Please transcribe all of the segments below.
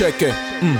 Cheque. Hum.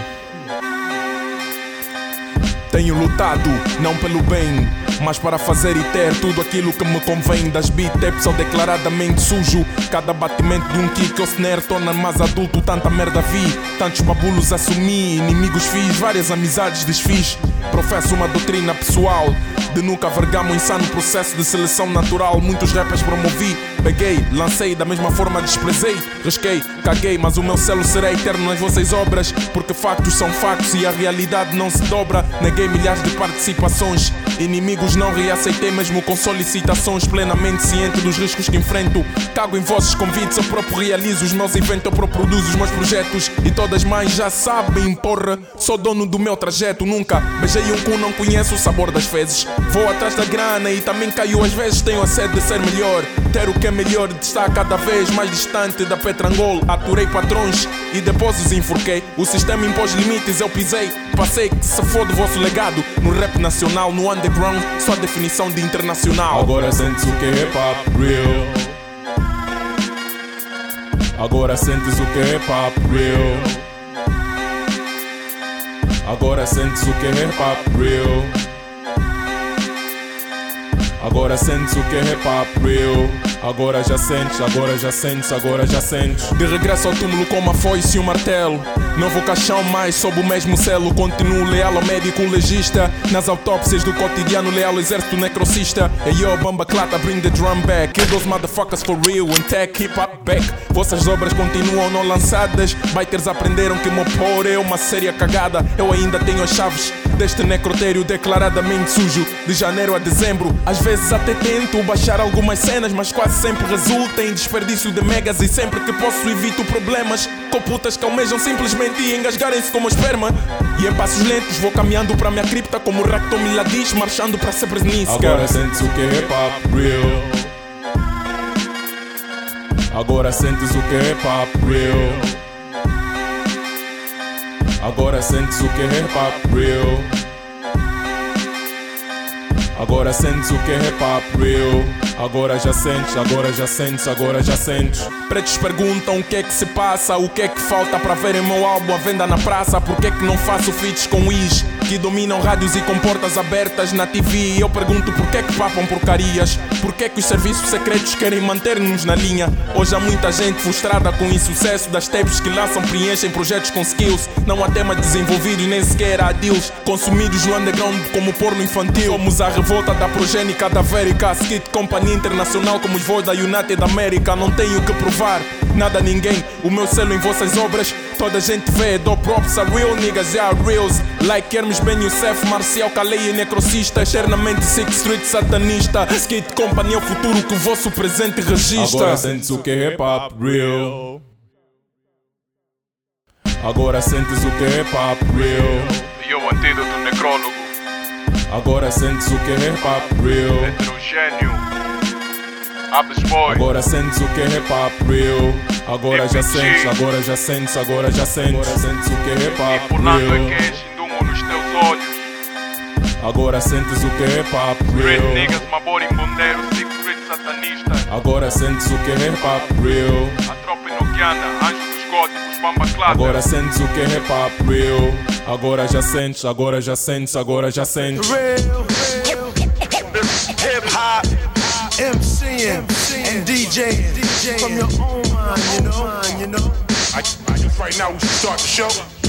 Tenho lutado, não pelo bem, mas para fazer e ter tudo aquilo que me convém. Das beat sou declaradamente sujo. Cada batimento de um kick ou snare torna mais adulto. Tanta merda vi, tantos babulos assumi. Inimigos fiz, várias amizades desfiz. Professo uma doutrina pessoal de nunca vergar um insano processo de seleção natural. Muitos rappers promovi, peguei, lancei, da mesma forma desprezei, risquei, caguei, mas o meu selo será eterno nas vossas obras, porque factos são factos e a realidade não se dobra. Neguei milhares de participações, inimigos não reaceitei, mesmo com solicitações, plenamente ciente dos riscos que enfrento. Cago em vossos convites, eu próprio realizo os meus eventos, eu próprio produzo os meus projetos e todas mais já sabem, porra. Sou dono do meu trajeto, nunca beijei um cu, não conheço o sabor das fezes. Vou atrás da grana e também caiu às vezes. Tenho a sede de ser melhor. Ter o que é melhor estar cada vez mais distante da Petrangol. Aturei patrões e depois os enforquei. O sistema impôs limites, eu pisei. Passei que se for o vosso legado. No rap nacional, no underground, só definição de internacional. Agora sentes o que é hip hop real. Agora sentes o que é hip hop real. Agora sentes o que é hip hop real. Agora sentes o que é hip hop real. Agora já sentes, agora já sentes, agora já sentes. De regresso ao túmulo com uma foice e um martelo. Não vou caixão mais sob o mesmo selo. Continuo leal ao médico legista. Nas autópsias do cotidiano, leal ao exército necrocista. Hey yo, bamba clata, bring the drum back. Kill those motherfuckers for real and tech hip hop back. Vossas obras continuam não lançadas. Biters aprenderam que meu por é uma séria cagada. Eu ainda tenho as chaves deste necrotério declaradamente sujo. De janeiro a dezembro, às vezes até tento baixar algumas cenas, mas quase sempre resulta em desperdício de megas. E sempre que posso evito problemas com putas que almejam simplesmente engasgarem-se como esperma. E em passos lentos vou caminhando para minha cripta como o Recto Miladiz, marchando para Srebrenica. Agora sentes o que é hip real. Agora sentes o que é hip real. Agora sentes o que é hip. Agora sentes o que é hip hop real. Agora já sentes, agora já sentes, agora já sentes. Pretos perguntam o que é que se passa, o que é que falta para verem meu álbum à venda na praça. Por que é que não faço feats com Is? Que dominam rádios e com portas abertas na TV. E eu pergunto por que é papam porcarias? Por que é que os serviços secretos querem manter-nos na linha? Hoje há muita gente frustrada com o insucesso das tapes que lançam, preenchem projetos com skills. Não há temas desenvolvidos nem sequer há deals. Consumidos no underground como porno infantil. Somos a revolta da progênica da Verica. Skit Companhia Internacional como os voos da United America. Não tenho que provar nada a ninguém. O meu selo em vossas obras, toda a gente vê. Dou props a real niggas, yeah, reals. Like Hermes Ben Youssef, Marcial Calei e Necrocista. Eternamente Six Street satanista. Skate Company é o futuro que o vosso presente registra. Agora sentes o que é hip hop real. Agora sentes o que é hip hop real. E o antídoto necrólogo. Agora sentes o que é hip hop real. Heterogêneo. Agora sentes o que é hip hop real. Agora já sentes, agora já sentes, agora já sentes. Agora sentes o que é hip hop real. nos teus olhos. Agora sentes o que é hip hop real. niggas, Mabori Mbondeiro, Six Street satanista. Agora sentes o que é hip hop real. A tropa enoquiana, anjo dos góticos, bamba clara. Agora sentes o que é hip hop real. Agora já sentes, agora já sentes, agora já sentes. real, hip hop, MCing, and DJ from your own mind, you know. I, I guess right now we should start the show.